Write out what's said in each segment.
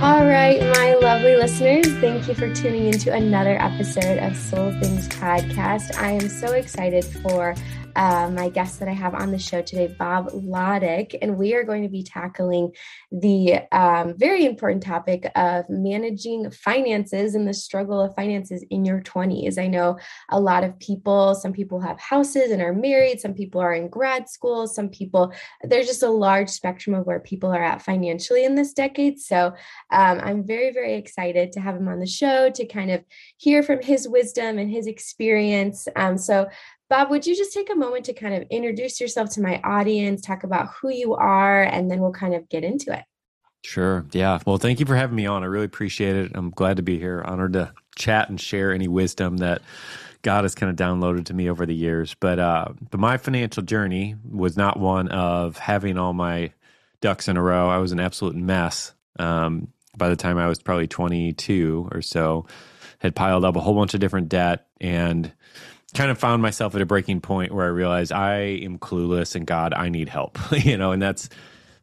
All right, my lovely listeners, thank you for tuning into another episode of Soul Things Podcast. I am so excited for uh, my guest that I have on the show today, Bob Lotich, and we are going to be tackling the um, very important topic of managing finances and the struggle of finances in your 20s. I know a lot of people, some people have houses and are married, some people are in grad school, some people, there's just a large spectrum of where people are at financially in this decade. So um, I'm very, very excited to have him on the show to kind of hear from his wisdom and his experience. Um, so, Bob, would you just take a moment to kind of introduce yourself to my audience, talk about who you are, and then we'll kind of get into it? Sure. Yeah. Well, thank you for having me on. I really appreciate it. I'm glad to be here. Honored to chat and share any wisdom that God has kind of downloaded to me over the years. But uh, but my financial journey was not one of having all my ducks in a row. I was an absolute mess. Um, by the time I was probably 22 or so, had piled up a whole bunch of different debt and kind of found myself at a breaking point where I realized I am clueless and God, I need help, you know, and that's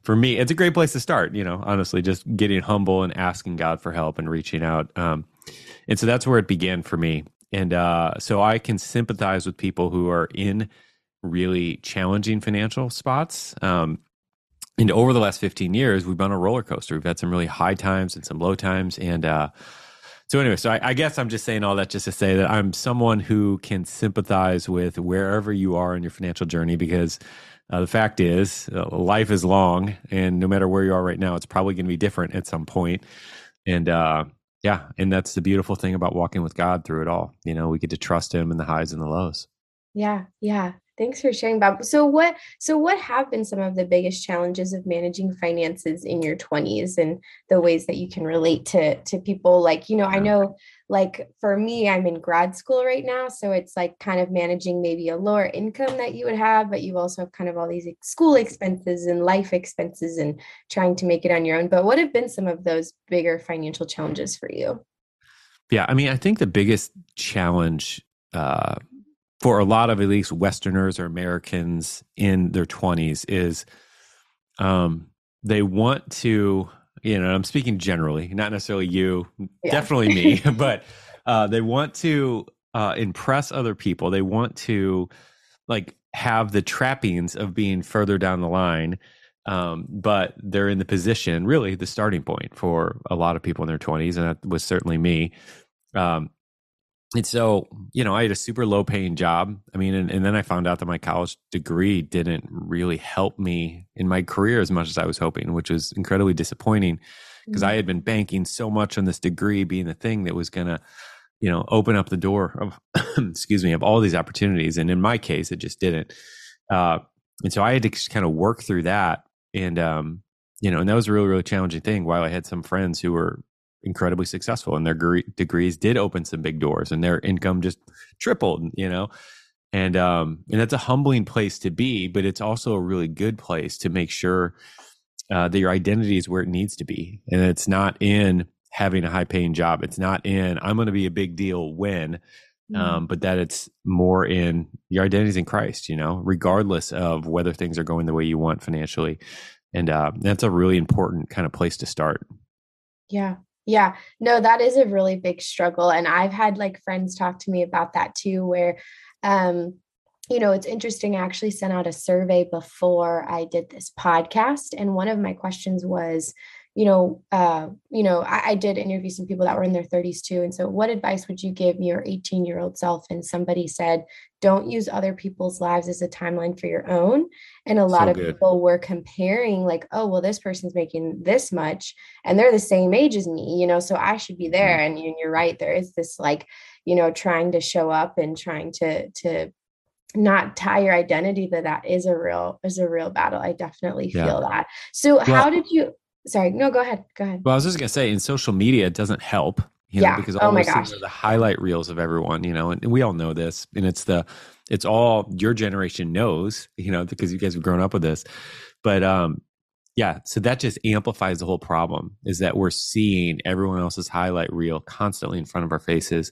for me, it's a great place to start, you know, honestly, just getting humble and asking God for help and reaching out. Um, and so that's where it began for me. And uh, so I can sympathize with people who are in really challenging financial spots. Um, and over the last 15 years, we've been on a roller coaster. We've had some really high times and some low times. And, uh, so anyway, so I, I, guess I'm just saying all that just to say that I'm someone who can sympathize with wherever you are in your financial journey because uh, the fact is uh, life is long, and no matter where you are right now, it's probably going to be different at some point. And uh, yeah, and that's the beautiful thing about walking with God through it all. You know, we get to trust Him in the highs and the lows. Yeah, yeah. Thanks for sharing, Bob. So what so what have been some of the biggest challenges of managing finances in your 20s and the ways that you can relate to to people like, you know, I know like for me, I'm in grad school right now. So it's like kind of managing maybe a lower income that you would have, but you also have kind of all these school expenses and life expenses and trying to make it on your own. But what have been some of those bigger financial challenges for you? Yeah, I mean, I think the biggest challenge uh, for a lot of at least Westerners or Americans in their 20s is um, they want to, you know, I'm speaking generally, not necessarily you, yeah. definitely me, but uh, they want to uh, impress other people. They want to like have the trappings of being further down the line. Um, but they're in the position, really the starting point for a lot of people in their 20s. And that was certainly me. Um, and so you know i had a super low paying job. I mean and, and, then i found out that my college degree didn't really help me in my career as much as i was hoping which was incredibly disappointing because mm-hmm. i had been banking so much on this degree being the thing that was going to you know open up the door of excuse me of all these opportunities. And in my case it just didn't. Uh, and so i had to kind of work through that. And um you know and that was a really really challenging thing while i had some friends who were incredibly successful and their gre- degrees did open some big doors and their income just tripled you know? And um and that's a humbling place to be but it's also a really good place to make sure uh, that your identity is where it needs to be and it's not in having a high paying job. It's not in i'm going to be a big deal when mm. um, but that it's more in your identity is in christ you know regardless of whether things are going the way you want financially. And uh, that's a really important kind of place to start. Yeah yeah, no, that is a really big struggle. And I've had like friends talk to me about that too, where, um, you know, it's interesting. I actually sent out a survey before I did this podcast. And one of my questions was, you know, uh, you know, I, I, did interview some people that were in their 30s too. And so, what advice would you give your 18 year old self? And somebody said, don't use other people's lives as a timeline for your own. And a lot so of good. people were comparing, like, oh, well, this person's making this much, and they're the same age as me, you know, so I should be there. Mm-hmm. And you're right, there is this like, you know, trying to show up and trying to to not tie your identity to that is a real is a real battle. I definitely feel that. So well, how did you sorry no go ahead go ahead. Well i was just going to say in social media it doesn't help you know, yeah. because all oh those things are the highlight reels of everyone you know and we all know this and it's the it's all your generation knows you know because you guys have grown up with this. But um yeah so that just amplifies the whole problem is that we're seeing everyone else's highlight reel constantly in front of our faces.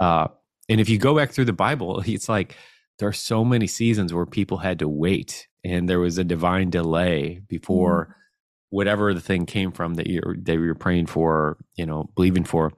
Uh and if you go back through the bible it's like there are so many seasons where people had to wait and there was a divine delay before mm whatever the thing came from that you're that you're praying for, you know, believing for.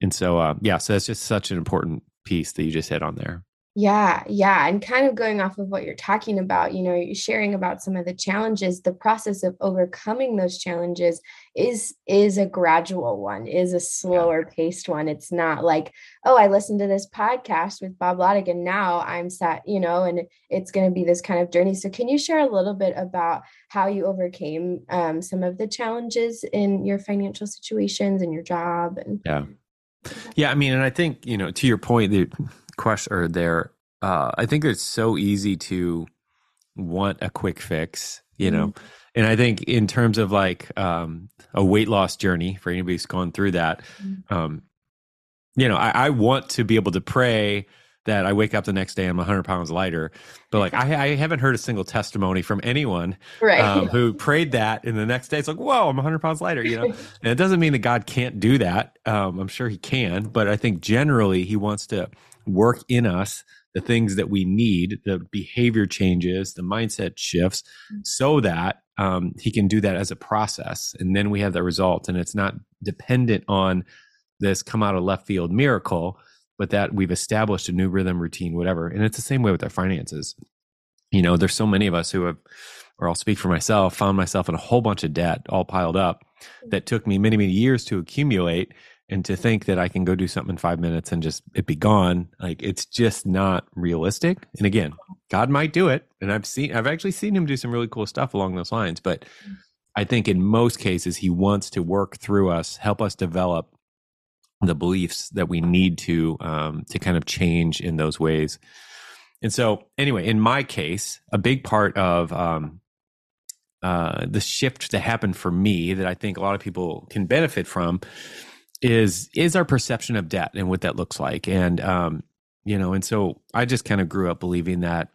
And so, uh, yeah, so that's just such an important piece that you just hit on there. Yeah, yeah. And kind of going off of what you're talking about, you know, you're sharing about some of the challenges, the process of overcoming those challenges is is a gradual one, is a slower paced one. It's not like, oh, I listened to this podcast with Bob Lotich and now I'm set, you know, and it's going to be this kind of journey. So can you share a little bit about how you overcame um, some of the challenges in your financial situations and your job and yeah. Yeah, I mean, and I think, you know, to your point, the question or there uh, i think it's so easy to want a quick fix you know mm-hmm. and i think in terms of like um, a weight loss journey for anybody who's gone through that mm-hmm. um, you know I, I, want to be able to pray that i wake up the next day i'm 100 pounds lighter but like I, I haven't heard a single testimony from anyone right. um, who prayed that and the next day it's like whoa i'm 100 pounds lighter you know and it doesn't mean that god can't do that um, i'm sure he can but i think generally he wants to work in us the things that we need, the behavior changes, the mindset shifts, mm. so that um, he can do that as a process. And then we have the result. And it's not dependent on this come out of left field miracle, but that we've established a new rhythm, routine, whatever. And it's the same way with our finances. You know, there's so many of us who have, or I'll speak for myself, found myself in a whole bunch of debt all piled up mm. that took me many, many years to accumulate and to think that I can go do something in five minutes and just it be gone, like it's just not realistic. And again, God might do it, and I've seen I've actually seen him do some really cool stuff along those lines. But I think in most cases, he wants to work through us, help us develop the beliefs that we need to um, to kind of change in those ways. And so, anyway, in my case, a big part of um, uh, the shift that happened for me that I think a lot of people can benefit from is is our perception of debt and what that looks like. And um you know and so i just kind of grew up believing that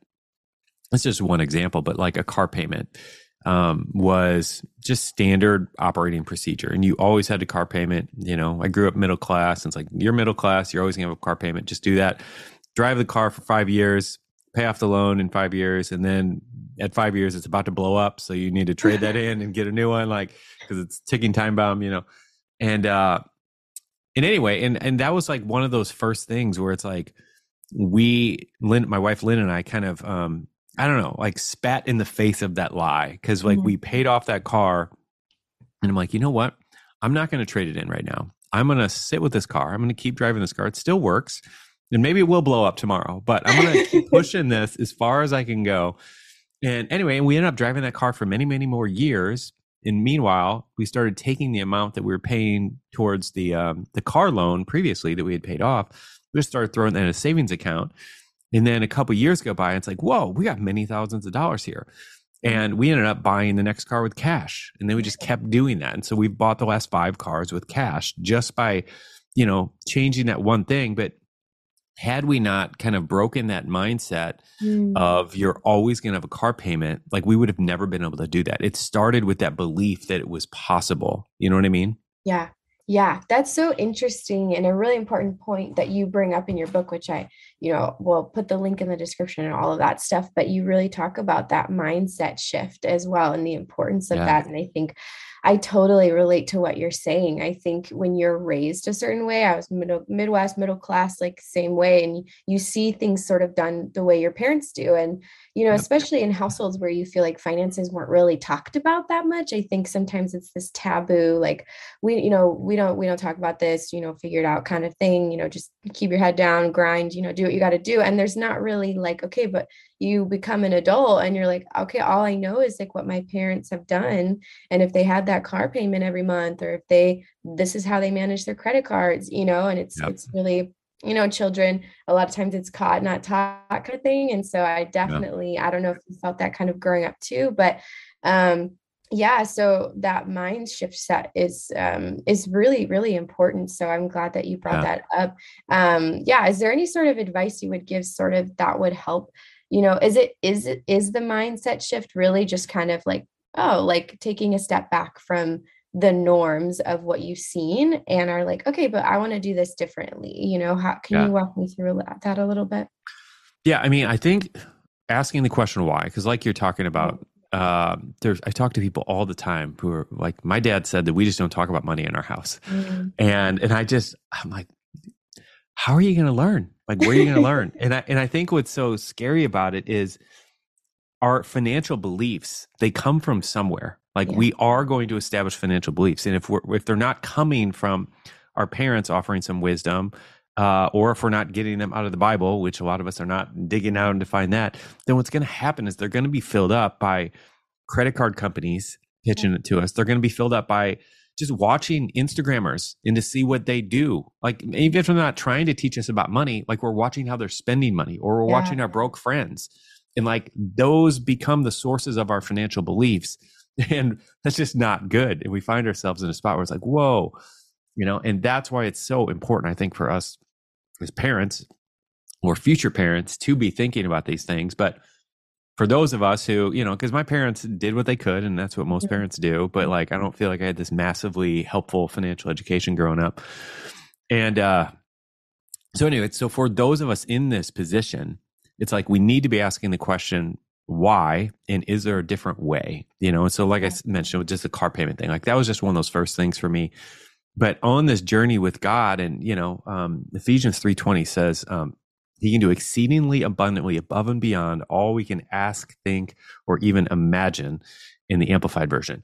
that's just one example but like a car payment um was just standard operating procedure. And you always had a car payment you know i grew up middle class and it's like you're middle class you're always gonna have a car payment just do that. Drive the car for five years pay off the loan in five years and then at five years it's about to blow up so you need to trade that in and get a new one like because it's ticking time bomb you know? And uh and anyway, and and that was like one of those first things where it's like we Lynn, my wife Lynn and I kind of um I don't know, like spat in the face of that lie because like mm-hmm. we paid off that car, and I'm like, you know what? I'm not going to trade it in right now. I'm going to sit with this car. I'm going to keep driving this car. It still works, and maybe it will blow up tomorrow, but I'm going to keep pushing this as far as I can go. And anyway, and we ended up driving that car for many, many more years and meanwhile, we started taking the amount that we were paying towards the um, the car loan previously that we had paid off. We just started throwing that in a savings account, and then a couple years go by, and it's like, whoa, we got many thousands of dollars here, and we ended up buying the next car with cash, and then we just kept doing that, and so we bought the last five cars with cash just by, you know, changing that one thing. But had we not kind of broken that mindset mm. of you're always going to have a car payment, like we would have never been able to do that. It started with that belief that it was possible. You know what I mean? Yeah. Yeah, that's so interesting and a really important point that you bring up in your book, which I, you know, will put the link in the description and all of that stuff. But you really talk about that mindset shift as well and the importance of yeah. that. And I think I totally relate to what you're saying. I think when you're raised a certain way, I was middle, Midwest, middle class, like same way, and you see things sort of done the way your parents do. And, you know, yep. especially in households where you feel like finances weren't really talked about that much, I think sometimes it's this taboo, like we, you know, we don't, we don't talk about this, you know, figure it out kind of thing, you know, just keep your head down, grind, you know, do what you got to do. And there's not really like, okay, but you become an adult and you're like, okay, all I know is like what my parents have done. And if they had that car payment every month, or if they, this is how they manage their credit cards, you know, and it's, yep. it's really, you know, children, a lot of times it's caught, not taught kind of thing. And so I definitely, I don't know if you felt that kind of growing up too, but, um, yeah so that mind shift set is um is really really important so i'm glad that you brought yeah. that up um yeah is there any sort of advice you would give sort of that would help you know is it is it is the mindset shift really just kind of like oh like taking a step back from the norms of what you've seen and are like okay but i want to do this differently you know how can yeah. you walk me through that a little bit yeah i mean i think asking the question why because like you're talking about uh, there's I talk to people all the time who are like, my dad said that we just don't talk about money in our house, mm. and and I just I'm like, how are you going to learn? Like, where are you going to learn? And I and I think what's so scary about it is our financial beliefs. They come from somewhere. Like yeah. we are going to establish financial beliefs, and if we're if they're not coming from our parents offering some wisdom, uh, or if we're not getting them out of the Bible, which a lot of us are not digging out and to find that, then what's going to happen is they're going to be filled up by credit card companies pitching it to us. They're going to be filled up by just watching Instagrammers and to see what they do. Like even if they're not trying to teach us about money, like we're watching how they're spending money or we're yeah. watching our broke friends. And like those become the sources of our financial beliefs. And that's just not good. And we find ourselves in a spot where it's like, whoa, you know, and that's why it's so important, I think, for us as parents or future parents to be thinking about these things. But for those of us who, you know, because my parents did what they could, and that's what most mm-hmm. parents do. But like, I don't feel like I had this massively helpful financial education growing up. And uh, so, anyway, so for those of us in this position, it's like we need to be asking the question, why and is there a different way you know and so like i mentioned with just the car payment thing like that was just one of those first things for me but on this journey with God, and you know, um, Ephesians three twenty says um, He can do exceedingly abundantly above and beyond all we can ask, think, or even imagine. In the Amplified version,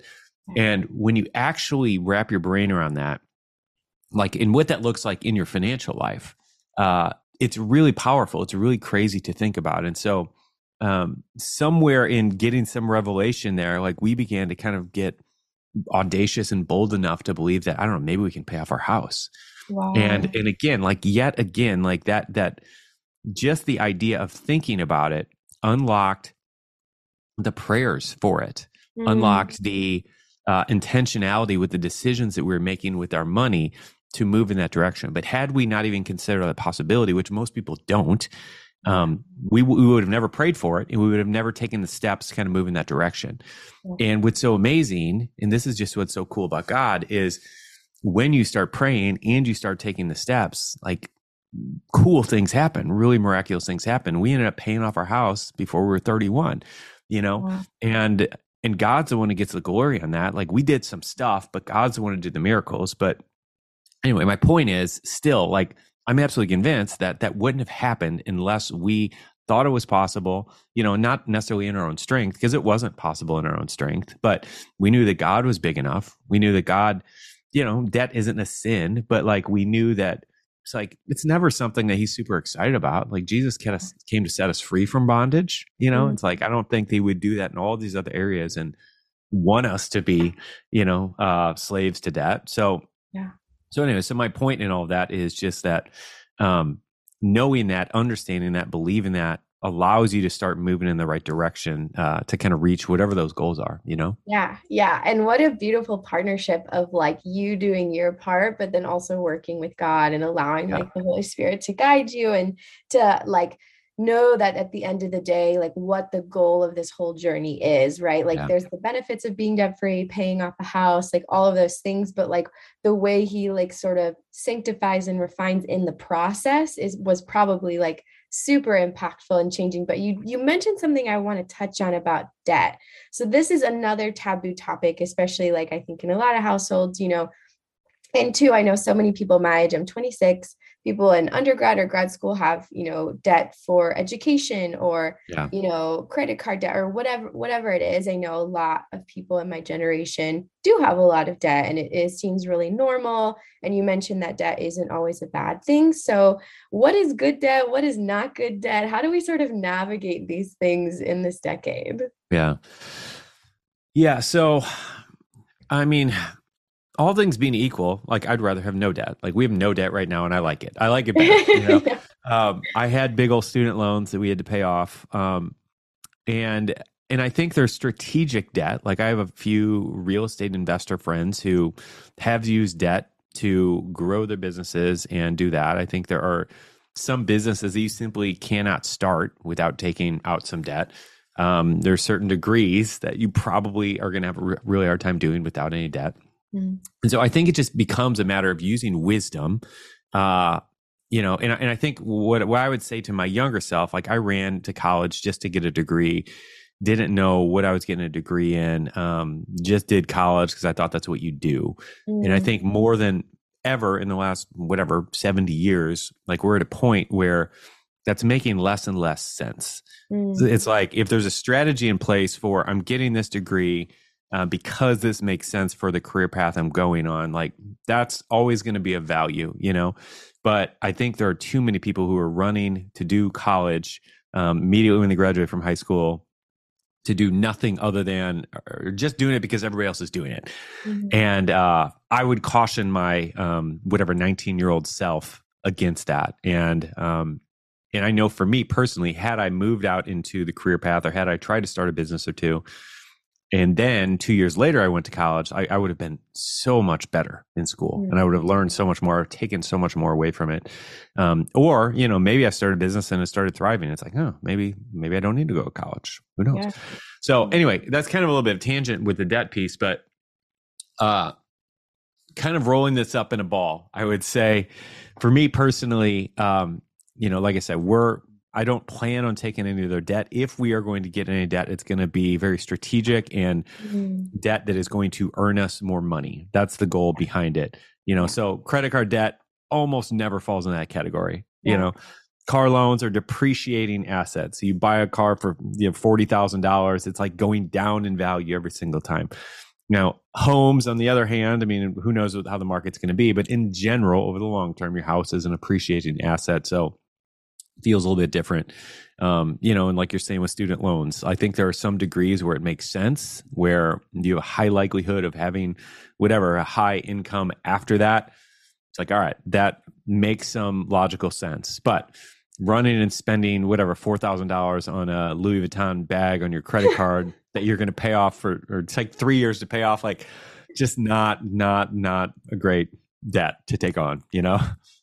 and when you actually wrap your brain around that, like in what that looks like in your financial life, uh, it's really powerful. It's really crazy to think about, and so um, somewhere in getting some revelation there, like we began to kind of get audacious and bold enough to believe that I don't know, maybe we can pay off our house. Wow. And and again, like yet again, like that that just the idea of thinking about it unlocked the prayers for it, mm. unlocked the uh, intentionality with the decisions that we were making with our money to move in that direction. But had we not even considered that possibility, which most people don't, um, we, we would have never prayed for it and we would have never taken the steps to kind of move in that direction. Yeah. And what's so amazing, and this is just what's so cool about God, is when you start praying and you start taking the steps, like cool things happen, really miraculous things happen. We ended up paying off our house before we were 31, you know, wow. and and God's the one who gets the glory on that. Like we did some stuff, but God's the one who did the miracles. But anyway, my point is still like I'm absolutely convinced that that wouldn't have happened unless we thought it was possible, you know, not necessarily in our own strength, because it wasn't possible in our own strength, but we knew that God was big enough. We knew that God, you know, debt isn't a sin, but like we knew that it's like it's never something that he's super excited about. Like Jesus came to set us free from bondage, you know. Mm-hmm. It's like I don't think he would do that in all these other areas and want us to be, you know, uh slaves to debt. So yeah. So anyway, so my point in all of that is just that um, knowing that, understanding that, believing that allows you to start moving in the right direction uh, to kind of reach whatever those goals are you know yeah yeah and what a beautiful partnership of like you doing your part but then also working with god and allowing yeah. like the holy spirit to guide you and to like know that at the end of the day, like what the goal of this whole journey is, right? Like yeah. there's the benefits of being debt free, paying off a house, like all of those things, but like the way he like sort of sanctifies and refines in the process is was probably like super impactful and changing but you you mentioned something i want to touch on about debt. So this is another taboo topic especially like i think in a lot of households you know. And two i know so many people my age i'm 26 people in undergrad or grad school have you know debt for education or yeah. you know credit card debt or whatever whatever it is. I know a lot of people in my generation do have a lot of debt and it, it seems really normal. And you mentioned that debt isn't always a bad thing. So what is good debt? What is not good debt? How do we sort of navigate these things in this decade? Yeah. Yeah so i mean all things being equal, like I'd rather have no debt. Like we have no debt right now, and I like it. I like it better. You know? um, I had big old student loans that we had to pay off, um, and and I think there's strategic debt. Like I have a few real estate investor friends who have used debt to grow their businesses and do that. I think there are some businesses that you simply cannot start without taking out some debt. Um, there's certain degrees that you probably are going to have a re- really hard time doing without any debt. Mm. And so I think it just becomes a matter of using wisdom. Uh, you know, and, and I think what, what I would say to my younger self, like I ran to college just to get a degree. didn't know what I was getting a degree in. Um, just did college because I thought that's what you do. Mm. And I mm. think more than ever in the last whatever 70 years, like we're at a point where that's making less and less sense. Mm. It's like if there's a strategy in place for I'm getting this degree uh, because this makes sense for the career path I'm going on, like that's always going to be a value, you know. But I think there are too many people who are running to do college um, immediately when they graduate from high school to do nothing other than or just doing it because everybody else is doing it. Mm-hmm. And uh, I would caution my um, whatever 19 year old self against that. And um, and I know for me personally, had I moved out into the career path or had I tried to start a business or two, and then two years later I went to college, I, I would have been so much better in school mm-hmm. and I would have learned so much more, taken so much more away from it. Um, or, you know, maybe I started a business and it started thriving. It's like, oh, maybe, maybe I don't need to go to college. Who knows? Yeah. So anyway, that's kind of a little bit of tangent with the debt piece, but uh, kind of rolling this up in a ball, I would say for me personally, um, you know, like I said, we're I don't plan on taking any of their debt. If we are going to get any debt, it's going to be very strategic and mm-hmm. debt that is going to earn us more money. That's the goal behind it. You know, so credit card debt almost never falls in that category. Yeah. You know, car loans are depreciating assets. You buy a car for you know forty thousand dollars, it's like going down in value every single time. Now, homes, on the other hand, I mean, who knows how the market's going to be, but in general, over the long term, your house is an appreciating asset. So feels a little bit different. Um, you know, and like you're saying with student loans, I think there are some degrees where it makes sense, where you have a high likelihood of having whatever a high income after that. It's like, all right, that makes some logical sense. But running and spending whatever four thousand dollars on a Louis Vuitton bag on your credit card that you're going to pay off for, or it's like three years to pay off, like just not, not, not a great debt to take on. You know.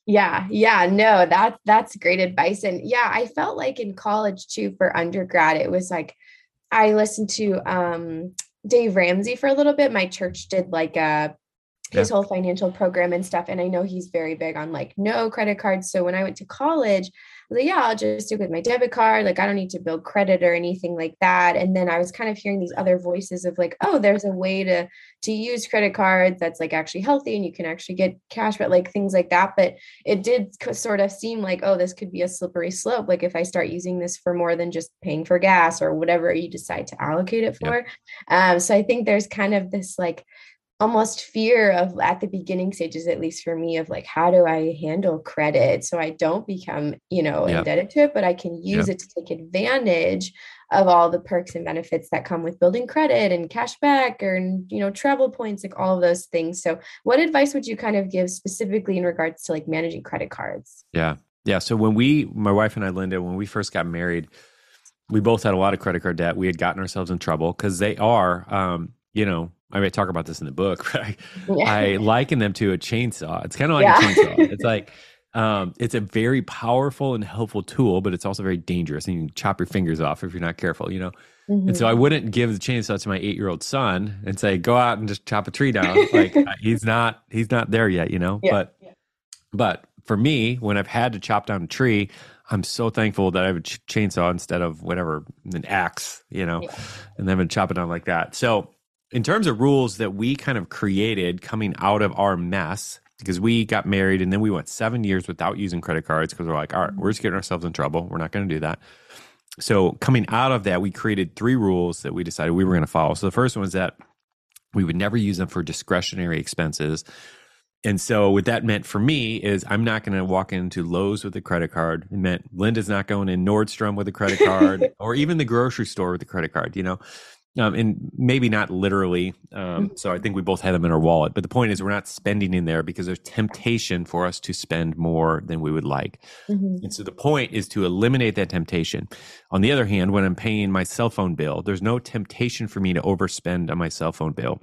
Yeah, yeah, no, that that's great advice. And yeah, I felt like in college too for undergrad, it was like I listened to um Dave Ramsey for a little bit. My church did like a his yeah. whole financial program and stuff. And I know he's very big on like no credit cards. So when I went to college, like, yeah, I'll just stick with my debit card. Like, I don't need to build credit or anything like that. And then I was kind of hearing these other voices of like, oh, there's a way to to use credit cards that's like actually healthy and you can actually get cash, but like things like that. But it did sort of seem like, oh, this could be a slippery slope. Like if I start using this for more than just paying for gas or whatever you decide to allocate it for. Yep. Um, so I think there's kind of this like almost fear of at the beginning stages at least for me of like how do i handle credit so i don't become you know yeah. indebted to it but i can use yeah. it to take advantage of all the perks and benefits that come with building credit and cash back or you know travel points like all of those things. So what advice would you kind of give specifically in regards to like managing credit cards? Yeah. Yeah. So when we my wife and i linda when we first got married we both had a lot of credit card debt. We had gotten ourselves in trouble because they are um you know I may talk about this in the book, but I, yeah. I liken them to a chainsaw. It's kind of like yeah. a chainsaw. It's like um, it's a very powerful and helpful tool, but it's also very dangerous, and you can chop your fingers off if you're not careful. You know. Mm-hmm. And so I mm-hmm. wouldn't give the chainsaw to my eight year old son and say, "Go out and just chop a tree down." like uh, he's not he's not there yet, you know. Yeah. But but for me, when I've had to chop down a tree, I'm so thankful that I have a ch- chainsaw instead of whatever an axe, you know, yeah. and then would chop it down like that. So in terms of rules that we kind of created coming out of our mess, because we got married and then we went seven years without using credit cards because we're like, all right, we're just getting ourselves in trouble. We're not going to do that. So coming out of that, we created three rules that we decided we were going to follow. So the first one was that we would never use them for discretionary expenses. And so what that meant for me is I'm not going to walk into Lowe's with a credit card. It meant Linda's not going in Nordstrom with a credit card or even the grocery store with a credit card, you know um, and maybe not literally. Um, mm-hmm. so I think we both had them in our wallet. But the point is, we're not spending in there because there's temptation for us to spend more than we would like. Mm-hmm. And so the point is to eliminate that temptation. On the other hand, when I'm paying my cell phone bill, there's no temptation for me to overspend on my cell phone bill.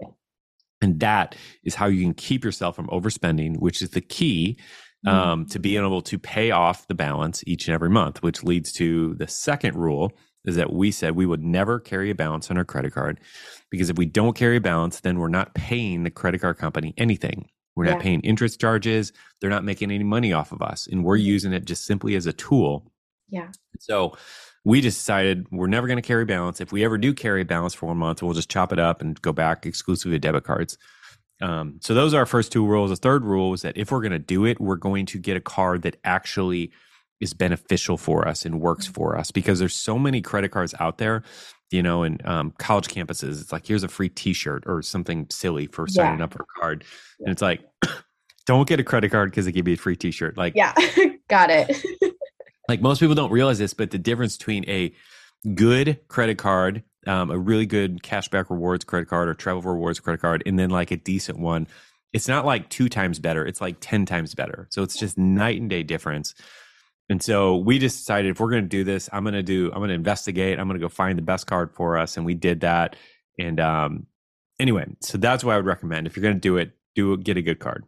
And that is how you can keep yourself from overspending, which is the key mm-hmm. um, to being able to pay off the balance each and every month, which leads to the second rule is that we said we would never carry a balance on our credit card because if we don't carry a balance, then we're not paying the credit card company anything. We're yeah. not paying interest charges. They're not making any money off of us. And we're mm-hmm. using it just simply as a tool. Yeah. So we just decided we're never going to carry balance. If we ever do carry balance for one month, we'll just chop it up and go back exclusively to debit cards. Um, so those are our first two rules. The third rule is that if we're going to do it, we're going to get a card that actually is beneficial for us and works mm-hmm. for us because there's so many credit cards out there you know in um, college campuses it's like here's a free t-shirt or something silly for signing yeah. up for a card and it's like don't get a credit card because they give you a free t-shirt like yeah got it like most people don't realize this but the difference between a good credit card um, a really good cashback rewards credit card or travel rewards credit card, and then like a decent one, it's not like two times better. It's like 10 times better. So it's just night and day difference. And so we just decided if we're going to do this, I'm going to do, I'm going to investigate. I'm going to go find the best card for us. And we did that. And um, anyway, so that's what I would recommend. If you're going to do it, do get a good card.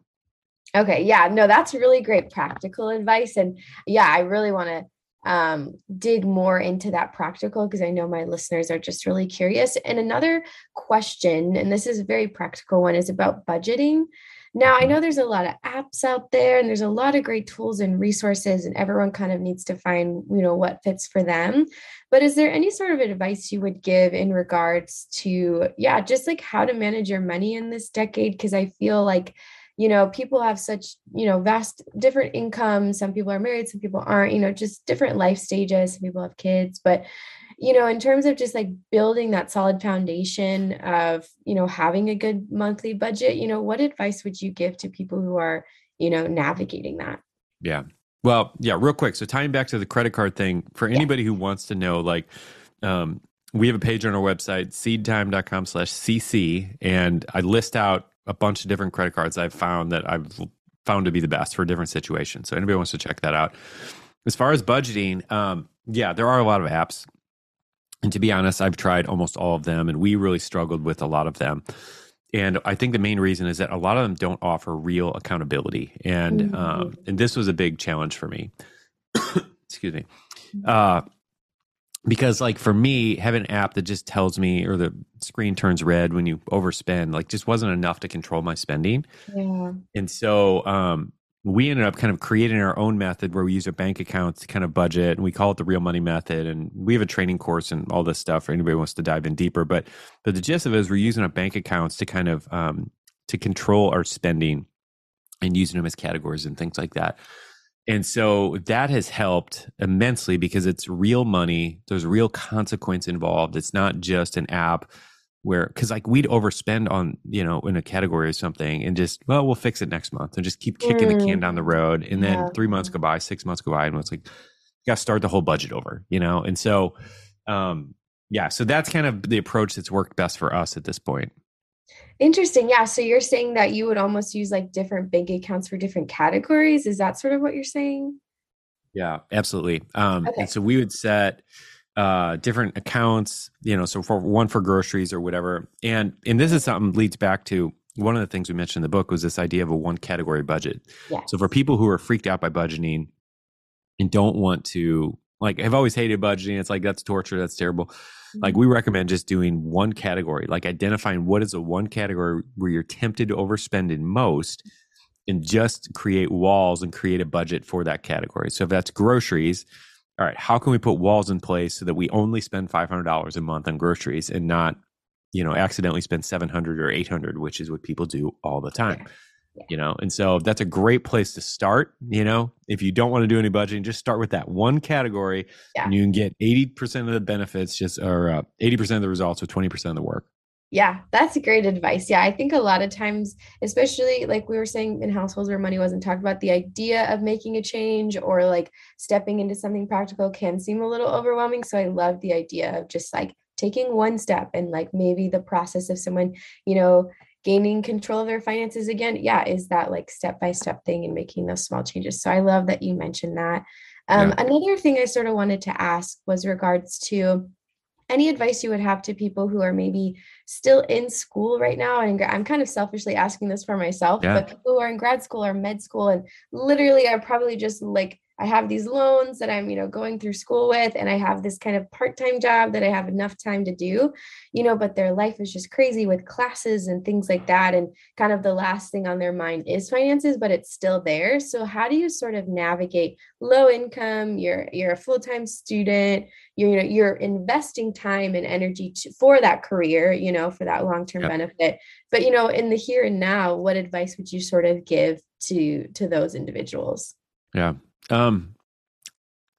Okay. Yeah. No, that's really great practical advice. And yeah, I really want to um, dig more into that practical because I know my listeners are just really curious. And another question, and this is a very practical one, is about budgeting. Now, I know there's a lot of apps out there and there's a lot of great tools and resources, and everyone kind of needs to find, you know, what fits for them. But is there any sort of advice you would give in regards to, yeah, just like how to manage your money in this decade? Because I feel like you know people have such you know vast different incomes some people are married some people aren't you know just different life stages some people have kids but you know in terms of just like building that solid foundation of you know having a good monthly budget you know what advice would you give to people who are you know navigating that yeah well yeah real quick so tying back to the credit card thing for anybody yeah. who wants to know like um we have a page on our website seedtime.com slash cc and i list out a bunch of different credit cards I've found that I've found to be the best for different situations. So anybody wants to check that out. As far as budgeting, um, yeah, there are a lot of apps. And to be honest, I've tried almost all of them, and we really struggled with a lot of them. And I think the main reason is that a lot of them don't offer real accountability, and mm-hmm. um, and this was a big challenge for me. Excuse me. Uh, because like for me having an app that just tells me or the screen turns red when you overspend like just wasn't enough to control my spending yeah and so um we ended up kind of creating our own method where we use our bank accounts to kind of budget and we call it the real money method and we have a training course and all this stuff for anybody who wants to dive in deeper but but the gist of it is we're using our bank accounts to kind of um to control our spending and using them as categories and things like that and so that has helped immensely because it's real money. There's real consequence involved. It's not just an app where, because like we'd overspend on, you know, in a category or something and just, well, we'll fix it next month and just keep kicking mm. the can down the mm. road. And then yeah. three months go by, six months go by, and it's like, you got to start the whole budget over, you know? And so, um, yeah, so that's kind of the approach that's worked best for us at this point. Interesting. Yeah. So you're saying that you would almost use like different bank accounts for different categories. Is that sort of what you're saying? Yeah, absolutely. Um, okay. And so we would set uh, different accounts, you know, so for one for groceries or whatever. And and this is something leads back to one of the things we mentioned in the book was this idea of a one category budget. So for people who are freaked out by budgeting and don't want to like have always hated budgeting, it's like that's torture, that's terrible. Like we recommend just doing one category, like identifying what is the one category where you're tempted to overspend in most and just create walls and create a budget for that category. So if that's groceries, all right, how can we put walls in place so that we only spend $500 a month on groceries and not, you know, accidentally spend 700 or 800, which is what people do all the time. Yeah. You know, and so that's a great place to start. You know, if you don't want to do any budgeting, just start with that one category, yeah. and you can get eighty percent of the benefits, just or uh, eighty uh, percent of the results with twenty percent of the work. Yeah, that's great advice. Yeah, I think a lot of times, especially like we were saying in households where money wasn't talked about, the idea of making a change or like stepping into something practical can seem a little overwhelming. So I love the idea of just like taking one step and like maybe the process of someone, you know, gaining control of their finances again yeah is that like step by step thing and making those small changes so i love that you mentioned that um, yeah. another thing i sort of wanted to ask was regards to any advice you would have to people who are maybe still in school right now and i'm kind of selfishly asking this for myself yeah. but people who are in grad school or med school and literally are probably just like I have these loans that I'm, you know, going through school with, and I have this kind of part time job that I have enough time to do, you know, but their life is just crazy with classes and things like that. And kind of the last thing on their mind is finances, but it's still there. So, how do you sort of navigate low income? You're, you're a full time student, you're, you know, you're investing time and energy to, for that career, you know, for that long term yep. benefit. But, you know, in the here and now, what advice would you sort of give to to those individuals? Yeah. Um,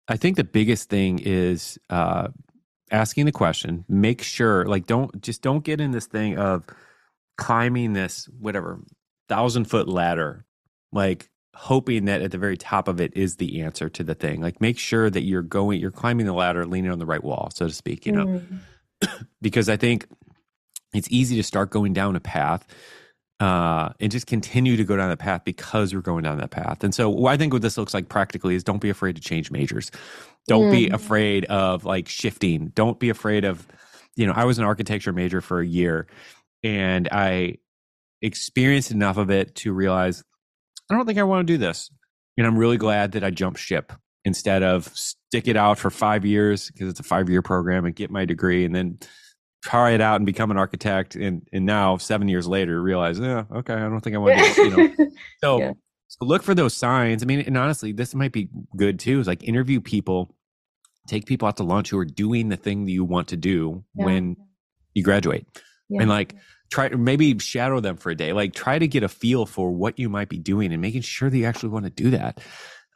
I think the biggest thing is uh, asking the question. Make sure, like, don't just don't get in this thing of climbing this whatever thousand foot ladder, like hoping that at the very top of it is the answer to the thing. Like, make sure that you're going, you're climbing the ladder, leaning on the right wall, so to speak. You know, mm. because I think it's easy to start going down a path uh, and just continue to go down that path because you're going down that path. And so, I think what this looks like practically is don't be afraid to change majors. Don't mm. be afraid of like shifting. Don't be afraid of, you know, I was an architecture major for a year and I experienced enough of it to realize I don't think I want to do this. And I'm really glad that I jumped ship instead of stick it out for five years because it's a five year program and get my degree and then try it out and become an architect and and now seven years later realize yeah okay i don't think i want to do this, you know so yeah. so look for those signs i mean and honestly this might be good too is like interview people take people out to lunch who are doing the thing that you want to do yeah. when you graduate yeah. and like try maybe shadow them for a day like try to get a feel for what you might be doing and making sure that you actually want to do that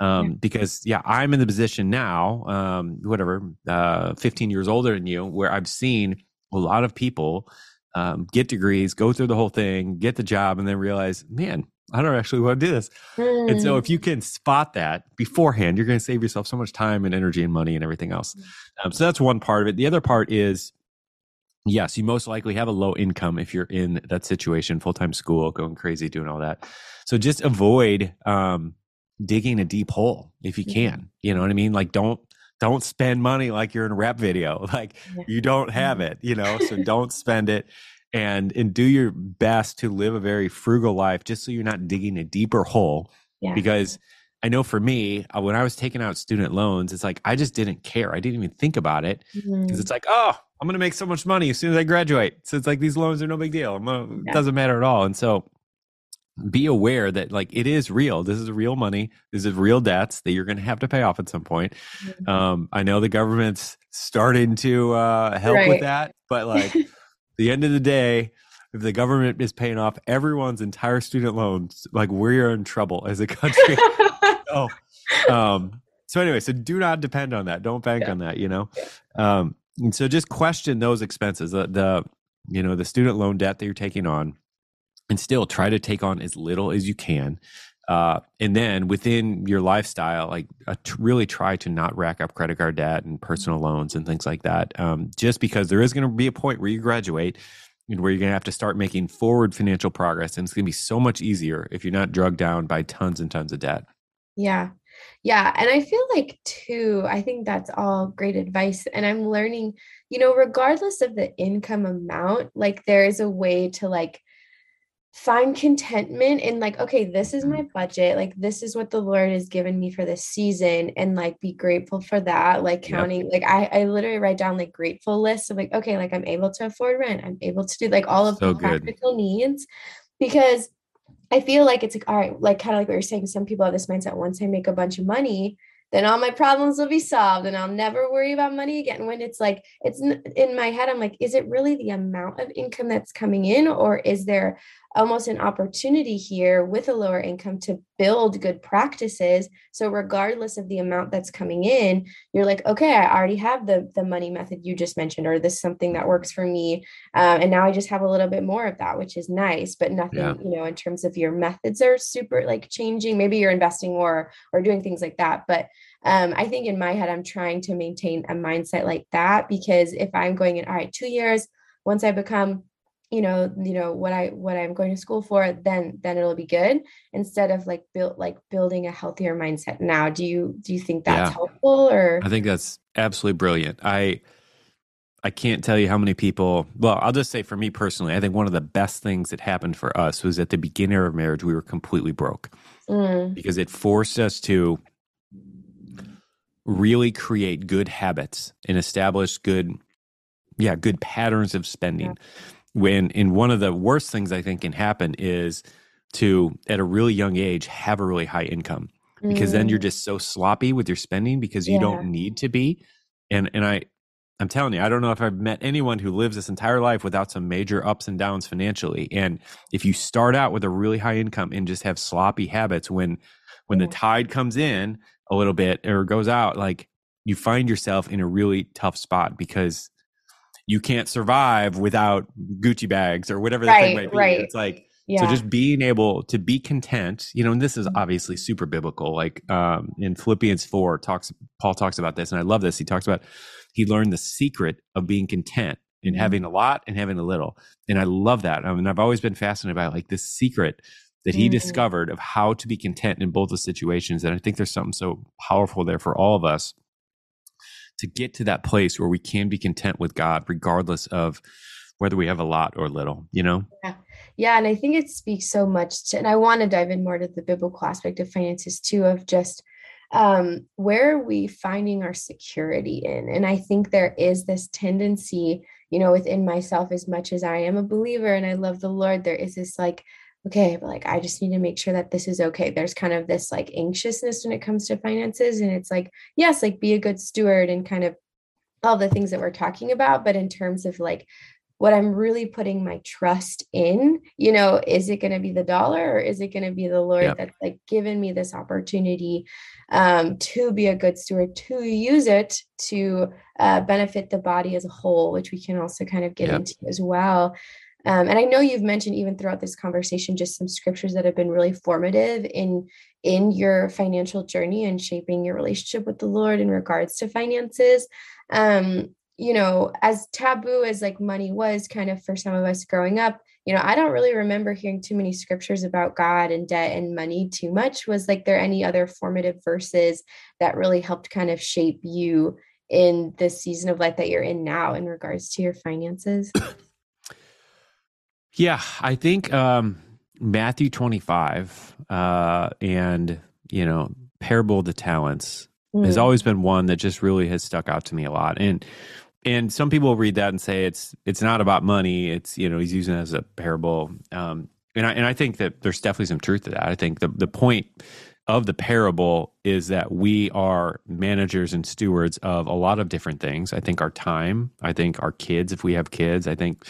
um, because yeah i'm in the position now um, whatever uh, 15 years older than you where i've seen a lot of people um, get degrees, go through the whole thing, get the job, and then realize, man, I don't actually want to do this. Mm. And so, if you can spot that beforehand, you're going to save yourself so much time and energy and money and everything else. Hmm. Um, so, that's one part of it. The other part is, yes, you most likely have a low income if you're in that situation, full time school, going crazy, doing all that. So, just avoid um, digging a deep hole if you hmm. can. You know what I mean? Like, don't don't spend money like you're in a rap video. Like yeah. you don't have mm-hmm. it, you know, so don't spend it and and do your best to live a very frugal life just so you're not digging a deeper hole. Yeah. Because I know for me, uh, when I was taking out student loans, it's like I just didn't care. I didn't even think about it because mm-hmm. it's like, oh, I'm going to make so much money as soon as I graduate. So it's like these loans are no big deal. Gonna, yeah. It doesn't matter at all. And so be aware that like it is real. This is real money. This is real debts that you're going to have to pay off at some point. Mm-hmm. Um, I know the government's starting to uh, help right. with that, but like the end of the day, if the government is paying off everyone's entire student loans, like we're in trouble as a country. oh, um, so anyway, so do not depend on that. Don't bank yeah. on that. You know, um, and so just question those expenses. The, the you know the student loan debt that you're taking on and still try to take on as little as you can. Uh, and then within your lifestyle, like uh, really try to not rack up credit card debt and personal loans and things like that. Um, just because there is going to be a point where you graduate and where you're going to have to start making forward financial progress. And it's going to be so much easier if you're not drugged down by tons and tons of debt. Yeah. Yeah. And I feel like, too, I think that's all great advice. And I'm learning, you know, regardless of the income amount, like there is a way to like, find contentment in like okay this is my mm. budget like this is what the lord has given me for this season and like be grateful for that like counting yep. like I, I literally write down like grateful lists of like okay like i'm able to afford rent i'm able to do like all of so the practical good. needs because i feel like it's like all right like kind of like what you're saying some people have this mindset once i make a bunch of money then all my problems will be solved and I'll never worry about money again. When it's like, it's in my head, I'm like, is it really the amount of income that's coming in, or is there almost an opportunity here with a lower income to build good practices? So, regardless of the amount that's coming in, you're like, okay, I already have the, the money method you just mentioned, or this is something that works for me. Um, and now I just have a little bit more of that, which is nice, but nothing, yeah. you know, in terms of your methods are super like changing. Maybe you're investing more or doing things like that. But um, I think in my head, I'm trying to maintain a mindset like that because if I'm going in, all right, two years, once I become you know you know what i what i'm going to school for then then it'll be good instead of like build like building a healthier mindset now do you do you think that's yeah. helpful or i think that's absolutely brilliant i i can't tell you how many people well i'll just say for me personally i think one of the best things that happened for us was at the beginning of marriage we were completely broke mm. because it forced us to really create good habits and establish good yeah good patterns of spending yeah. When in one of the worst things i think can happen is to at a really young age have a really high income because mm. then you're mm. just so sloppy with your spending because you yeah. don't need to be and and i i'm telling you i don't know if i've met anyone who lives this entire life without some major ups and downs financially and if you start out with a really high income and just have sloppy habits when when yeah. the tide comes in a little bit or goes out, like you find yourself in a really tough spot because you can't survive without Gucci bags or whatever the right, thing might be. Right. It's like yeah. so just being able to be content, you know, and this is mm-hmm. obviously super biblical. Like um in Philippians 4 talks Paul talks about this and I love this. He talks about he learned the secret of being content in mm-hmm. having a lot and having a little. And I love that. I mean, I've always been fascinated by like this secret that he mm-hmm. discovered of how to be content in both the situations. And I think there's something so powerful there for all of us to get to that place where we can be content with God, regardless of whether we have a lot or little, you know? Yeah. Yeah. And I think it speaks so much to, and I want to dive in more to the biblical aspect of finances too, of just um, where are we finding our security in? And I think there is this tendency, you know, within myself, as much as I am a believer and I love the Lord, there is this like, okay, but like I just need to make sure that this is okay. There's kind of this like anxiousness when it comes to finances. And it's like, yes, like be a good steward and kind of all the things that we're talking about. But in terms of like what I'm really putting my trust in, you know, is it going to be the dollar or is it going to be the Lord yep. that's like given me this opportunity um, to be a good steward, to use it to uh, benefit the body as a whole, which we can also kind of get yep. into as well. Um, and I know you've mentioned even throughout this conversation just some scriptures that have been really formative in in your financial journey and shaping your relationship with the Lord in regards to finances. Um, you know, as taboo as like money was kind of for some of us growing up, you know, I don't really remember hearing too many scriptures about God and debt and money too much. Was like there any other formative verses that really helped kind of shape you in this season of life that you're in now in regards to your finances? Yeah, I think um, Matthew 25 uh, and, you know, Parable of the Talents mm. has always been one that just really has stuck out to me a lot. And and some people read that and say it's it's not about money. It's you know he's using it as a parable. Um, and I and I think that there's definitely some truth to that. I think the the point of the parable is that we are managers and stewards of a lot of different things. I think our time. I think our kids, if we have kids. I think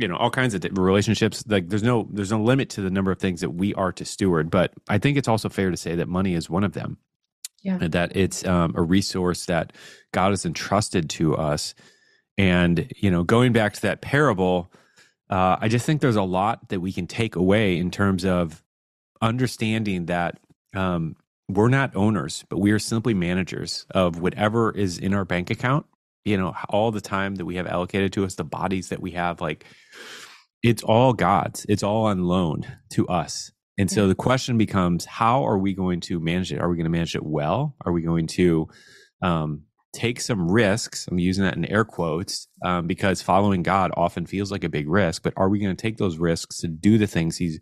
you know all kinds of relationships like there's no there's no limit to the number of things that we are to steward but i think it's also fair to say that money is one of them. Yeah. And that it's um, a resource that god has entrusted to us. And you know going back to that parable uh, i just think there's a lot that we can take away in terms of understanding that um, we're not owners but we are simply managers of whatever is in our bank account you know all the time that we have allocated to us the bodies that we have like it's all god's. It's all on loan to us. And so the question becomes how are we going to manage it? Are we going to manage it well? Are we going to um, take some risks? I'm using that in air quotes um, because following god often feels like a big risk but are we going to take those risks to do the things he's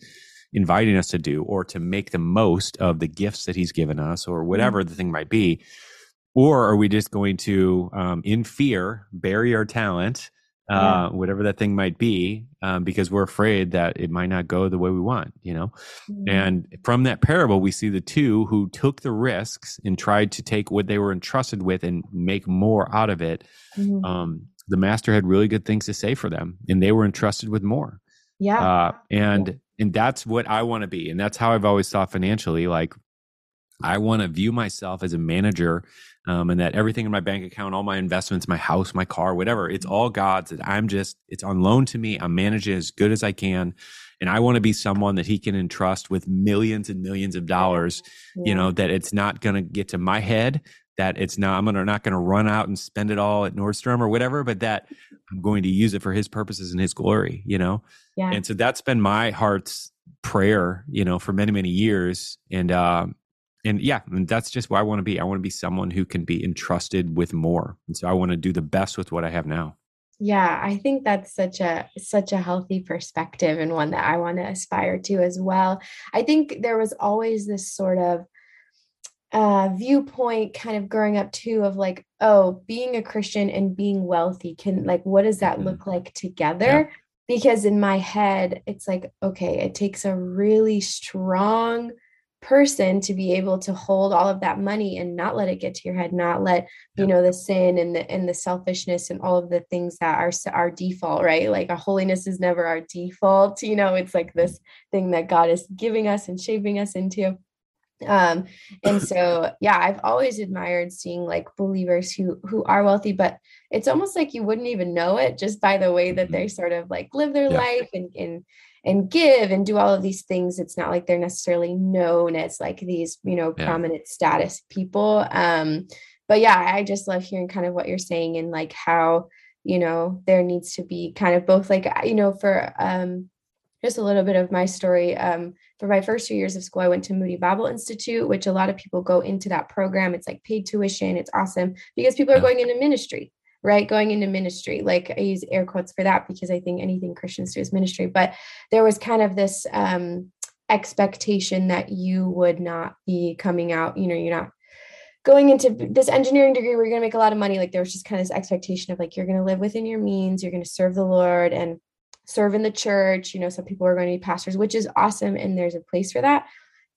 inviting us to do or to make the most of the gifts that he's given us or whatever mm-hmm. the thing might be or are we just going to um, in fear bury our talent uh, yeah. whatever that thing might be um, because we're afraid that it might not go the way we want you know mm-hmm. and from that parable we see the two who took the risks and tried to take what they were entrusted with and make more out of it mm-hmm. um, the master had really good things to say for them and they were entrusted with more yeah uh, and yeah. and that's what i want to be and that's how i've always thought financially like i want to view myself as a manager um, and that everything in my bank account, all my investments, my house, my car, whatever, it's all God's. That I'm just, it's on loan to me. I'm managing as good as I can. And I want to be someone that he can entrust with millions and millions of dollars, yeah. you know, that it's not going to get to my head, that it's not, I'm gonna, not going to run out and spend it all at Nordstrom or whatever, but that I'm going to use it for his purposes and his glory, you know? Yeah. And so that's been my heart's prayer, you know, for many, many years. And, um, and yeah, and that's just where I want to be. I want to be someone who can be entrusted with more. And so I want to do the best with what I have now. Yeah, I think that's such a such a healthy perspective and one that I want to aspire to as well. I think there was always this sort of uh, viewpoint kind of growing up too of like oh being a christian and being wealthy can like what does that mm-hmm. look like together yeah. because in my head it's like okay it takes a really strong person to be able to hold all of that money and not let it get to your head not let you know the sin and the and the selfishness and all of the things that are our default right like a holiness is never our default you know it's like this thing that god is giving us and shaping us into um and so yeah i've always admired seeing like believers who who are wealthy but it's almost like you wouldn't even know it just by the way that mm-hmm. they sort of like live their yeah. life and and and give and do all of these things it's not like they're necessarily known as like these you know yeah. prominent status people um but yeah i just love hearing kind of what you're saying and like how you know there needs to be kind of both like you know for um just a little bit of my story. Um, for my first two years of school, I went to Moody Bible Institute, which a lot of people go into that program. It's like paid tuition. It's awesome because people are going into ministry, right? Going into ministry. Like I use air quotes for that because I think anything Christians do is ministry. But there was kind of this um, expectation that you would not be coming out, you know, you're not going into this engineering degree where you're going to make a lot of money like there was just kind of this expectation of like you're going to live within your means you're going to serve the lord and serve in the church. You know, some people are going to be pastors, which is awesome. And there's a place for that.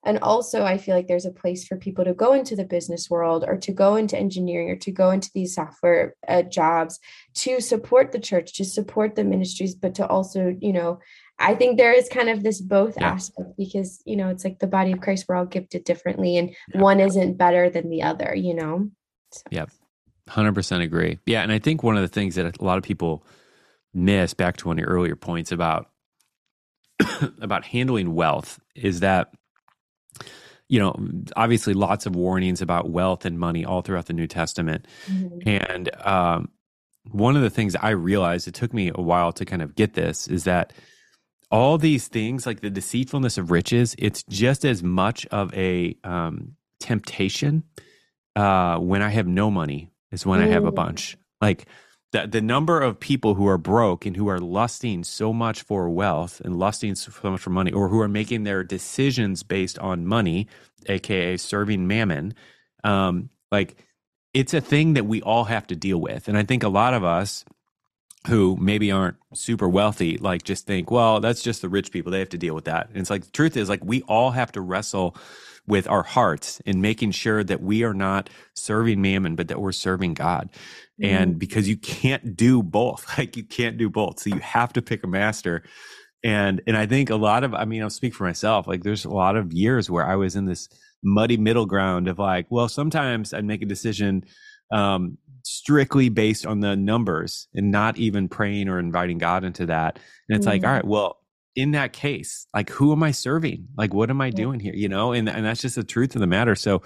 And also, I feel like there's a place for people to go into the business world or to go into engineering or to go into these software uh, jobs to support the church, to support the ministries, but to also, you know, I think there is kind of this both yeah. aspect because, you know, it's like the body of Christ, we're all gifted differently and yeah. one isn't better than the other, you know? So. Yeah, 100% agree. Yeah. And I think one of the things that a lot of people, miss back to one of your earlier points about about handling wealth is that you know obviously lots of warnings about wealth and money all throughout the new testament mm-hmm. and um, one of the things i realized it took me a while to kind of get this is that all these things like the deceitfulness of riches it's just as much of a um, temptation uh, when i have no money as when Ooh. i have a bunch like the, the number of people who are broke and who are lusting so much for wealth and lusting so much for money or who are making their decisions based on money aka serving mammon um, like it's a thing that we all have to deal with. And i think a lot of us who maybe aren't super wealthy like just think well that's just the rich people they have to deal with that. And it's like the truth is like we all have to wrestle with our hearts in making sure that we are not serving mammon but that we're serving god. And mm-hmm. because you can't do both like you can't do both. So you have to pick a master. And and i think a lot of i mean i'll speak for myself like there's a lot of years where i was in this muddy middle ground of like well sometimes i'd make a decision um, strictly based on the numbers and not even praying or inviting god into that and it's mm-hmm. like all right well in that case like who am i serving like what am i doing here you know and and that's just the truth of the matter so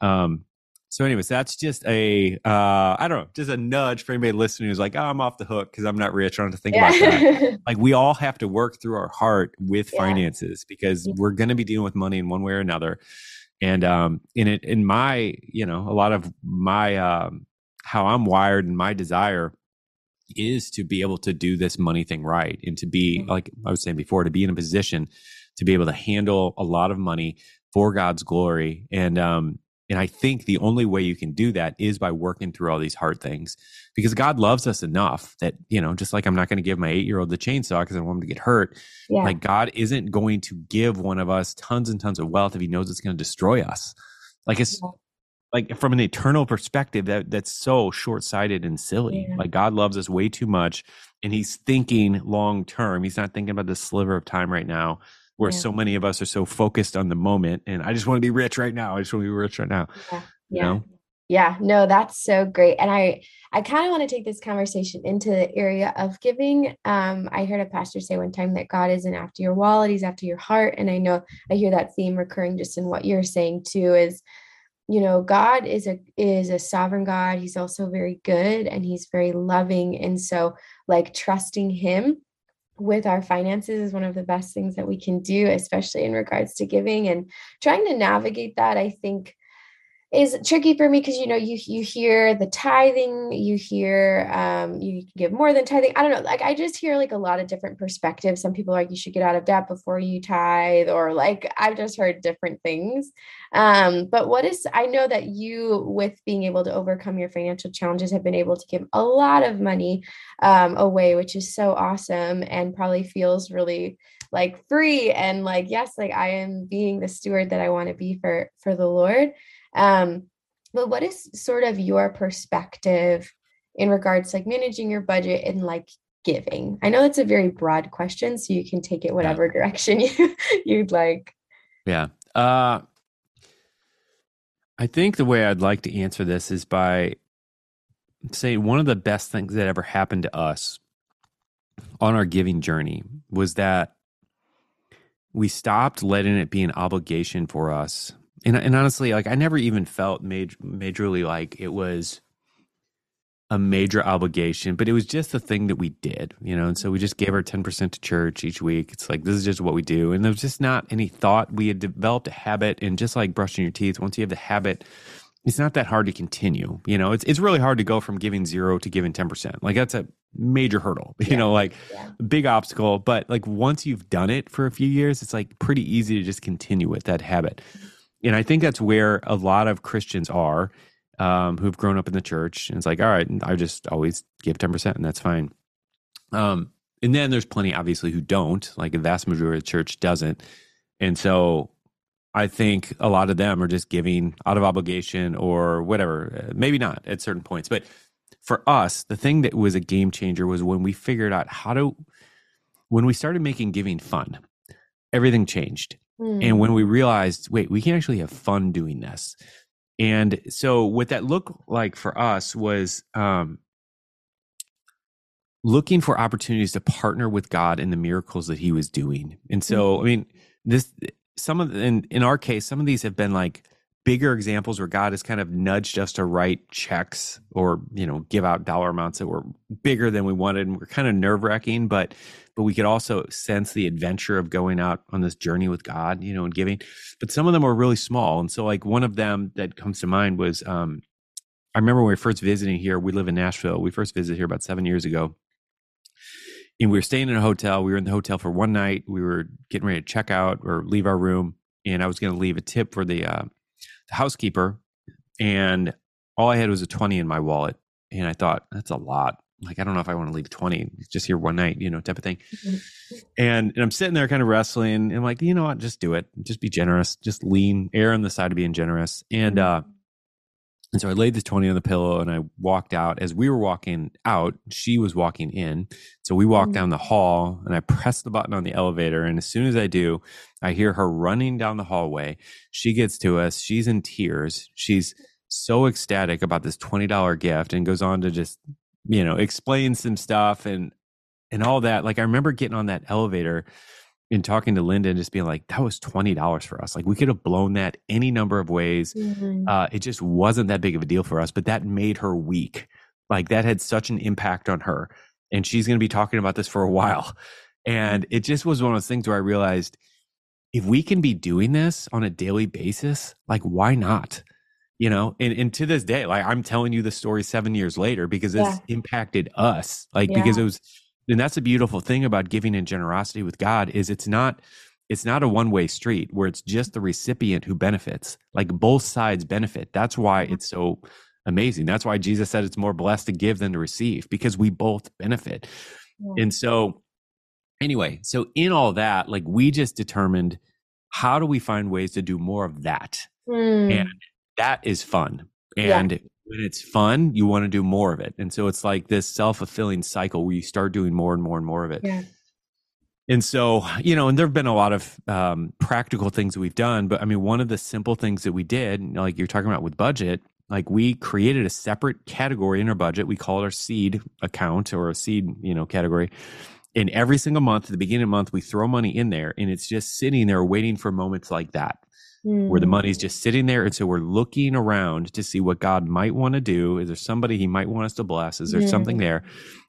um so, anyways, that's just a uh, I don't know, just a nudge for anybody listening who's like, oh, I'm off the hook because I'm not rich. I don't have to think yeah. about that. like we all have to work through our heart with yeah. finances because yeah. we're going to be dealing with money in one way or another. And um, in it, in my, you know, a lot of my um, how I'm wired and my desire is to be able to do this money thing right and to be mm-hmm. like I was saying before, to be in a position to be able to handle a lot of money for God's glory. And um, and I think the only way you can do that is by working through all these hard things because God loves us enough that, you know, just like I'm not going to give my eight year old the chainsaw because I want him to get hurt. Yeah. Like God isn't going to give one of us tons and tons of wealth if he knows it's going to destroy us. Like it's yeah. Like from an eternal perspective, that that's so short sighted and silly. Yeah. Like God loves us way too much and he's thinking long term. He's not thinking about the sliver of time right now where yeah. so many of us are so focused on the moment and I just want to be rich right now. I just want to be rich right now. Yeah. You know? Yeah, no, that's so great. And I I kind of want to take this conversation into the area of giving. Um, I heard a pastor say one time that God isn't after your wallet, he's after your heart. And I know I hear that theme recurring just in what you're saying too, is you know, God is a is a sovereign God. He's also very good and he's very loving. And so like trusting him with our finances is one of the best things that we can do, especially in regards to giving and trying to navigate that. I think is tricky for me because you know you you hear the tithing you hear um you give more than tithing. I don't know like i just hear like a lot of different perspectives. Some people are like you should get out of debt before you tithe or like i've just heard different things. Um but what is i know that you with being able to overcome your financial challenges have been able to give a lot of money um away which is so awesome and probably feels really like free and like yes like i am being the steward that i want to be for for the lord um, but what is sort of your perspective in regards to like managing your budget and like giving? I know it's a very broad question, so you can take it whatever yeah. direction you you'd like. Yeah. Uh I think the way I'd like to answer this is by saying one of the best things that ever happened to us on our giving journey was that we stopped letting it be an obligation for us and and honestly, like I never even felt major, majorly like it was a major obligation, but it was just the thing that we did, you know. And so we just gave our ten percent to church each week. It's like this is just what we do, and there was just not any thought. We had developed a habit, and just like brushing your teeth, once you have the habit, it's not that hard to continue. You know, it's it's really hard to go from giving zero to giving ten percent. Like that's a major hurdle. You yeah. know, like yeah. big obstacle. But like once you've done it for a few years, it's like pretty easy to just continue with that habit. And I think that's where a lot of Christians are um, who've grown up in the church. And it's like, all right, I just always give 10%, and that's fine. Um, and then there's plenty, obviously, who don't. Like a vast majority of the church doesn't. And so I think a lot of them are just giving out of obligation or whatever. Uh, maybe not at certain points. But for us, the thing that was a game changer was when we figured out how to, when we started making giving fun, everything changed. Mm. And when we realized, wait, we can actually have fun doing this. And so what that looked like for us was um, looking for opportunities to partner with God in the miracles that he was doing. And so, mm. I mean, this, some of, in, in our case, some of these have been like bigger examples where God has kind of nudged us to write checks or, you know, give out dollar amounts that were bigger than we wanted and were kind of nerve wracking, but but we could also sense the adventure of going out on this journey with God, you know, and giving. But some of them were really small. And so like one of them that comes to mind was um I remember when we first visiting here, we live in Nashville. We first visited here about seven years ago. And we were staying in a hotel. We were in the hotel for one night. We were getting ready to check out or leave our room. And I was going to leave a tip for the uh, housekeeper, and all I had was a 20 in my wallet. And I thought, that's a lot. Like, I don't know if I want to leave 20 just here one night, you know, type of thing. And, and I'm sitting there kind of wrestling. And I'm like, you know what? Just do it. Just be generous. Just lean, err on the side of being generous. And, mm-hmm. uh, and so I laid the 20 on the pillow and I walked out. As we were walking out, she was walking in. So we walked mm-hmm. down the hall and I pressed the button on the elevator. And as soon as I do, I hear her running down the hallway. She gets to us. She's in tears. She's so ecstatic about this $20 gift and goes on to just, you know, explain some stuff and, and all that. Like I remember getting on that elevator in talking to Linda and just being like, that was twenty dollars for us. Like we could have blown that any number of ways. Mm-hmm. Uh, it just wasn't that big of a deal for us, but that made her weak. Like that had such an impact on her, and she's going to be talking about this for a while. And it just was one of those things where I realized if we can be doing this on a daily basis, like why not? You know, and, and to this day, like I'm telling you the story seven years later because it's yeah. impacted us. Like yeah. because it was and that's a beautiful thing about giving and generosity with God is it's not it's not a one-way street where it's just the recipient who benefits. Like both sides benefit. That's why mm-hmm. it's so amazing. That's why Jesus said it's more blessed to give than to receive because we both benefit. Yeah. And so anyway, so in all that, like we just determined how do we find ways to do more of that? Mm. And that is fun. And yeah when it's fun, you want to do more of it. And so it's like this self fulfilling cycle where you start doing more and more and more of it. Yeah. And so, you know, and there have been a lot of um, practical things that we've done. But I mean, one of the simple things that we did, like you're talking about with budget, like we created a separate category in our budget. We call it our seed account or a seed, you know, category. And every single month, at the beginning of the month, we throw money in there and it's just sitting there waiting for moments like that mm. where the money's mm. just sitting there. And so we're looking around to see what God might want to do. Is there somebody he might want us to bless? Is there something there?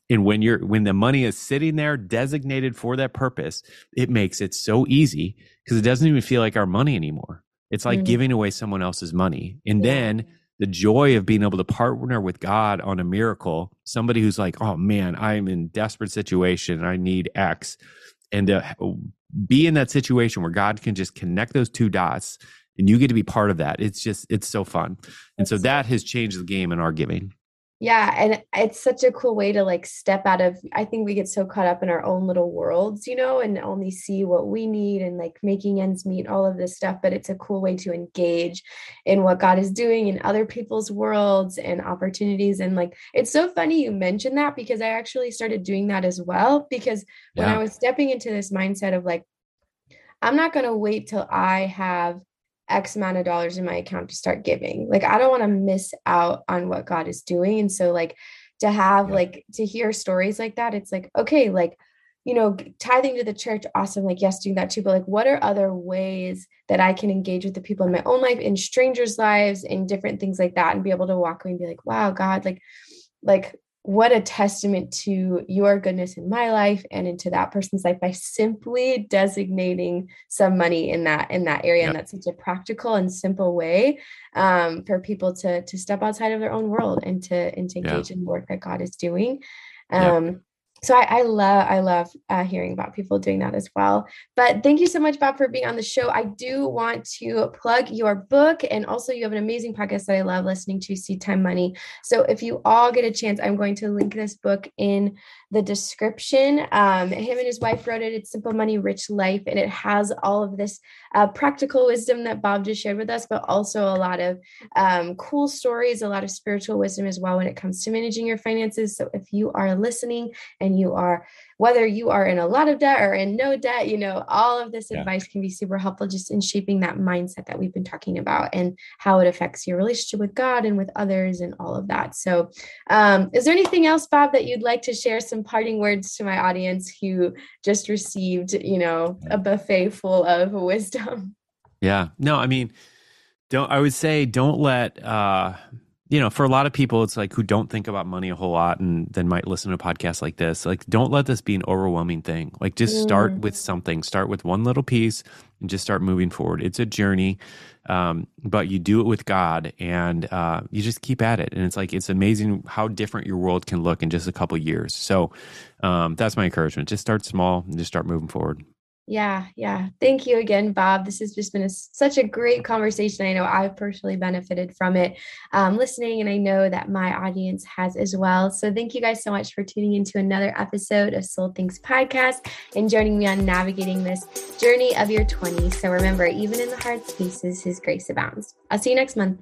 And when you're when the money is sitting there designated for that purpose, it makes it so easy because it doesn't even feel like our money anymore. It's like mm-hmm. giving away someone else's money. And yeah. then the joy of being able to partner with God on a miracle, somebody who's like, oh man, I'm in desperate situation. I need X. And to be in that situation where God can just connect those two dots and you get to be part of that. It's just, it's so fun. And so that has changed the game in our giving yeah and it's such a cool way to like step out of i think we get so caught up in our own little worlds you know and only see what we need and like making ends meet all of this stuff but it's a cool way to engage in what god is doing in other people's worlds and opportunities and like it's so funny you mentioned that because i actually started doing that as well because when i was stepping into this mindset of like i'm not going to wait till i have X amount of dollars in my account to start giving. Like, I don't want to miss out on what God is doing. And so, like, to have, yeah. like, to hear stories like that, it's like, okay, like, you know, tithing to the church, awesome. Like, yes, doing that too. But like, what are other ways that I can engage with the people in my own life, in strangers' lives, in different things like that, and be able to walk away and be like, wow, God, like, like what a testament to your goodness in my life and into that person's life by simply designating some money in that in that area yep. and that's such a practical and simple way um, for people to to step outside of their own world and to and to engage yeah. in work that god is doing um, yep so I, I, love I love uh, hearing about people doing that as well. But thank you so much, Bob, for being on the show. I do want to plug your book, and also you have an amazing podcast that I love listening to, Seed Time Money. So if you all get a chance, I'm going to link this book in the description. Um, him and his wife wrote it. It's Simple Money, Rich Life, and it has all of this uh, practical wisdom that Bob just shared with us, but also a lot of um, cool stories, a lot of spiritual wisdom as well when it comes to managing your finances. So if you are listening and you are whether you are in a lot of debt or in no debt, you know, all of this yeah. advice can be super helpful just in shaping that mindset that we've been talking about and how it affects your relationship with God and with others and all of that. So, um, is there anything else, Bob, that you'd like to share some parting words to my audience who just received, you know, a buffet full of wisdom? Yeah. No, I mean, don't, I would say don't let, uh, you know, for a lot of people, it's like who don't think about money a whole lot and then might listen to a podcast like this. Like, don't let this be an overwhelming thing. Like, just start with something. Start with one little piece and just start moving forward. It's a journey, um, but you do it with God and uh, you just keep at it. And it's like it's amazing how different your world can look in just a couple years. So um, that's my encouragement. Just start small and just start moving forward. Yeah, yeah. Thank you again, Bob. This has just been a, such a great conversation. I know I've personally benefited from it um, listening, and I know that my audience has as well. So, thank you guys so much for tuning into another episode of Sold Things Podcast and joining me on navigating this journey of your 20s. So, remember, even in the hard spaces, His grace abounds. I'll see you next month.